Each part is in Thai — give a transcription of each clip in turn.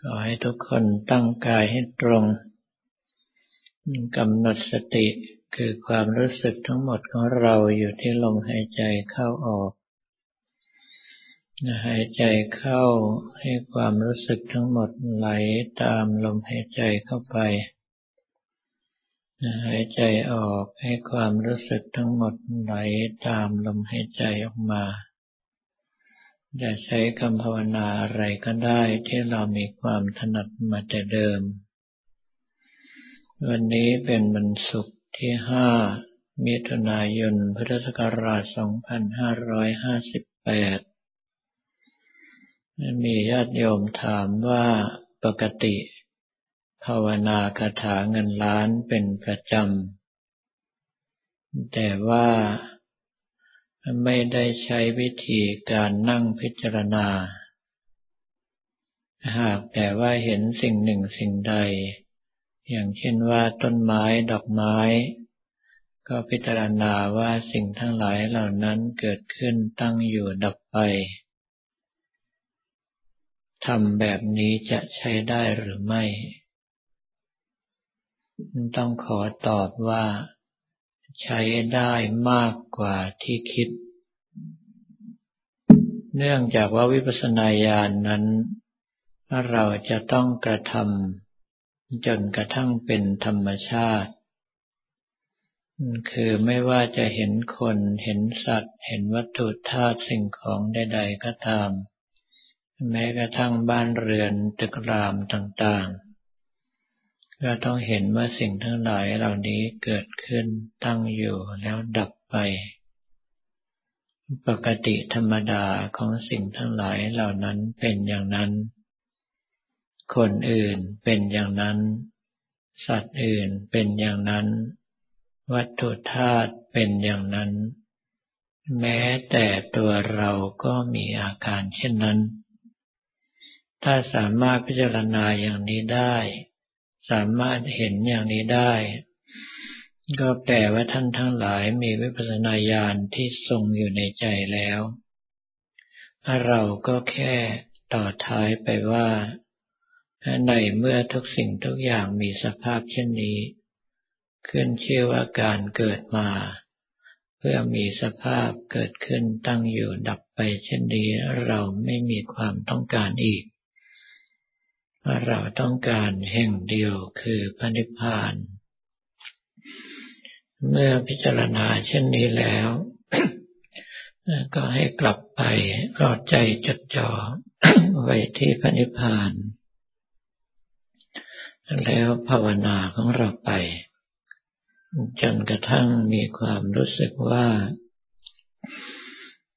ขอให้ทุกคนตั้งกายให้ตรงกำหนดสติคือความรู้สึกทั้งหมดของเราอยู่ที่ลมหายใจเข้าออกหายใจเข้าให้ความรู้สึกทั้งหมดไหลตามลมหายใจเข้าไป หายใจออกให้ความรู้สึกทั้งหมดไหลตามลมหายใจออกมา จะใช้คำภาวนาอะไรก็ได้ที่เรามีความถนัดมาแต่เดิม วันนี้เป็นวันศุกร์ที่ห้ามิถุนายน พุทธศักราช 2558 มีญาติโยมถามว่าปกติ ภาวนาคาถาเงินล้านเป็นประจำ แต่ว่า ไม่ได้ใช้วิธีการนั่งพิจารณา หากแต่ว่าเห็นสิ่งหนึ่งสิ่งใด อย่างเช่นว่าต้นไม้ดอกไม้ ก็พิจารณาว่าสิ่งทั้งหลายเหล่านั้นเกิดขึ้นตั้งอยู่ดับไปทำแบบนี้จะใช้ได้หรือไม่ ต้องขอตอบว่า ใช้ได้มากกว่าที่คิด เนื่องจากว่าวิปัสสนาญาณนนั้น เราจะต้องกระทำจนกระทั่งเป็นธรรมชาติ คือไม่ว่าจะเห็นคนเห็นสัตว์ เห็นวัตถุธาตุสิ่งของใด ๆ ก็ตาม แม้กระทั่งบ้านเรือนตึกรามต่าง ๆ ก็ต้องเห็นว่าสิ่งทั้งหลายเหล่านี้เกิดขึ้นตั้งอยู่แล้วดับไป ปกติธรรมดาของสิ่งทั้งหลายเหล่านั้นเป็นอย่างนั้น คนอื่นเป็นอย่างนั้น สัตว์อื่นเป็นอย่างนั้น วัตถุธาตุเป็นอย่างนั้น แม้แต่ตัวเราก็มีอาการเช่นนั้น ถ้าสามารถพิจารณาอย่างนี้ได้ สามารถเห็นอย่างนี้ได้ ก็แปลว่าท่านทั้งหลายมีวิปัสสนาญาณที่ทรงอยู่ในใจแล้ว เราก็แค่ต่อท้ายไปว่า ในเมื่อทุกสิ่งทุกอย่างมีสภาพเช่นนี้ ขึ้นชื่อว่าการเกิดมา เพื่อมีสภาพเกิดขึ้นตั้งอยู่ดับไปเช่นนี้เราไม่มีความต้องการอีก เราต้องการแห่งเดียวคือพระนิพพาน เมื่อพิจารณาเช่นนี้แล้ว ก็ให้กลับไปก็ใจจดจ่อไว้ที่พระนิพพาน แล้วภาวนาของเราไป จนกระทั่งมีความรู้สึกว่า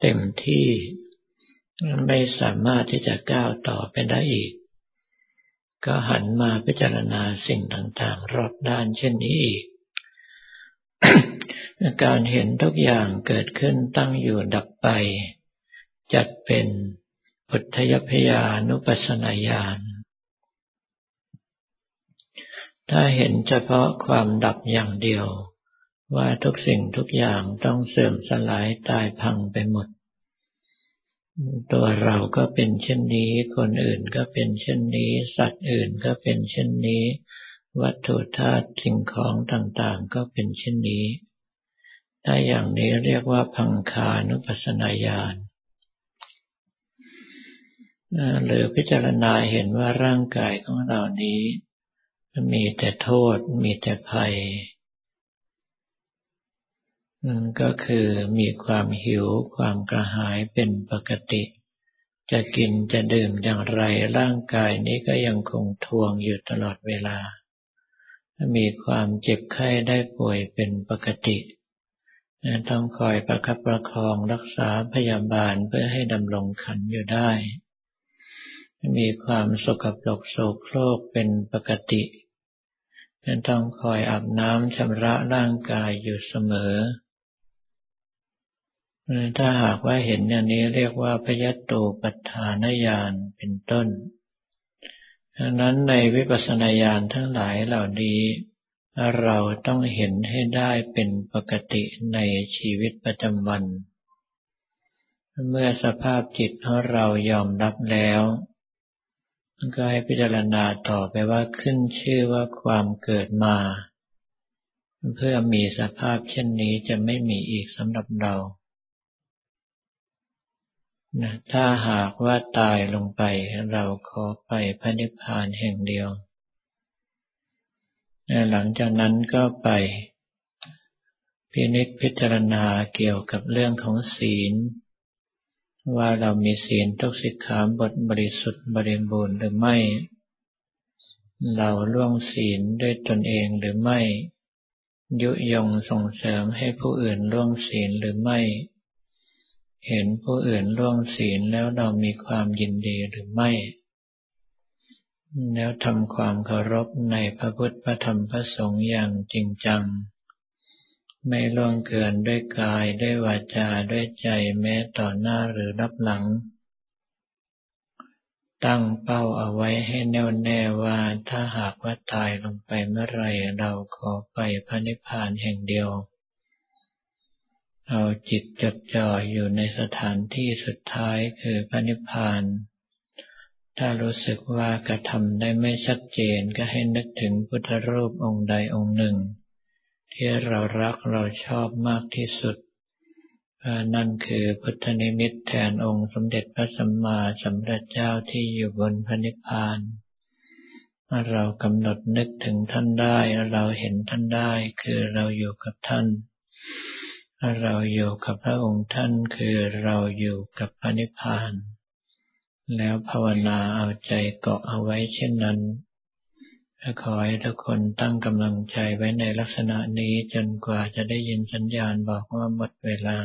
เต็มที่ไม่สามารถที่จะก้าวต่อไปได้อีก ก็หันมาพิจารณาสิ่งต่างๆ รอบด้านเช่นนี้อีก การเห็นทุกอย่างเกิดขึ้นตั้งอยู่ดับไป จัดเป็นพุทธยพยานุปัสนาญาณ ถ้าเห็นเฉพาะความดับอย่างเดียว ว่าทุกสิ่งทุกอย่างต้องเสื่อมสลายตายพังไปหมด ตัวเราก็เป็นเช่นนี้ คนอื่นก็เป็นเช่นนี้ สัตว์อื่นก็เป็นเช่นนี้ วัตถุธาตุสิ่งของต่างๆ ก็เป็นเช่นนี้ ถ้าอย่างนี้เรียกว่าพังคานุปัสนาญาณหรือพิจารณาเห็นว่าร่างกายของเรานี้ มีแต่โทษ มีแต่ภัย มันก็คือมีความหิวความกระหายเป็นปกติ จะกินจะดื่มอย่างไรร่างกายนี้ก็ยังคงทวงอยู่ตลอดเวลา มีความเจ็บไข้ได้ป่วยเป็นปกติ ต้องคอยประคับประคองรักษาพยาบาลเพื่อให้ดำรงขันอยู่ได้ มีความสกปรกโสโครกเป็นปกติต้องคอยอาบน้ำชำระร่างกายอยู่เสมอ ถ้าหากว่าเห็นอย่างนี้เรียกว่าพยัตโตปัฏฐานญาณเป็นต้น ดังนั้นในวิปัสสนาญาณทั้งหลายเหล่านี้ เราต้องเห็นให้ได้เป็นปกติในชีวิตประจำวัน เมื่อสภาพจิตของเรายอมรับแล้วก็ให้พิจารณาต่อไปว่าขึ้นชื่อว่าความเกิดมา เพื่อมีสภาพเช่นนี้จะไม่มีอีกสำหรับเรา นะถ้าหากว่าตายลงไปเราขอไปพระนิพพานแห่งเดียวหลังจากนั้นก็ไปพินิจพิจารณาเกี่ยวกับเรื่องของศีล ว่าเรามีศีลทุกสิกขาบทบริสุทธิ์บริบูรณ์หรือไม่ เราล่วงศีลด้วยตนเองหรือไม่ ยุยงส่งเสริมให้ผู้อื่นล่วงศีลหรือไม่ เห็นผู้อื่นล่วงศีลแล้วเรามีความยินดีหรือไม่ แล้วทำความเคารพในพระพุทธพระธรรมพระสงฆ์อย่างจริงจัง ไม่ล่วงเกินด้วยกายด้วยวาจาด้วยใจแม้ต่อหน้าหรือรับหลัง ตั้งเป้าเอาไว้ให้แน่วแน่ว่าถ้าหากว่าตายลงไปเมื่อไรเราขอไปพระนิพพานแห่งเดียว เอาจิตจดจ่ออยู่ในสถานที่สุดท้ายคือพระนิพพาน ถ้ารู้สึกว่ากระทำได้ไม่ชัดเจนก็ให้นึกถึงพุทธรูปองค์ใดองค์หนึ่ง ที่เรารักเราชอบมากที่สุด นั่นคือพุทธนิมิตแทนองค์สมเด็จพระสัมมาสัมพุทธเจ้าที่อยู่บนพระนิพพานเรากำหนดนึกถึงท่านได้ เราเห็นท่านได้ คือเราอยู่กับท่าน เราอยู่กับพระองค์ท่านคือเราอยู่กับพระนิพพาน แล้วภาวนาเอาใจเกาะเอาไว้เช่นนั้นขอให้ทุกคนตั้งกำลังใจไว้ในลักษณะนี้จนกว่าจะได้ยินสัญญาณบอกว่าหมดเวลา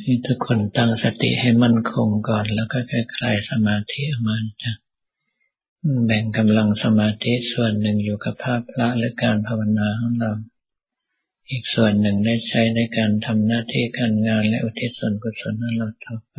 ให้ทุกคนตั้งสติให้มั่นคงก่อนแล้วก็คลายสมาธิออกมาจ้ะแบ่งกำลังสมาธิส่วนหนึ่งอยู่กับภาพพระและการภาวนาของเรา อีกส่วนหนึ่งได้ใช้ในการทำหน้าที่การงานและอุทิศส่วนกุศลให้เราต่อไป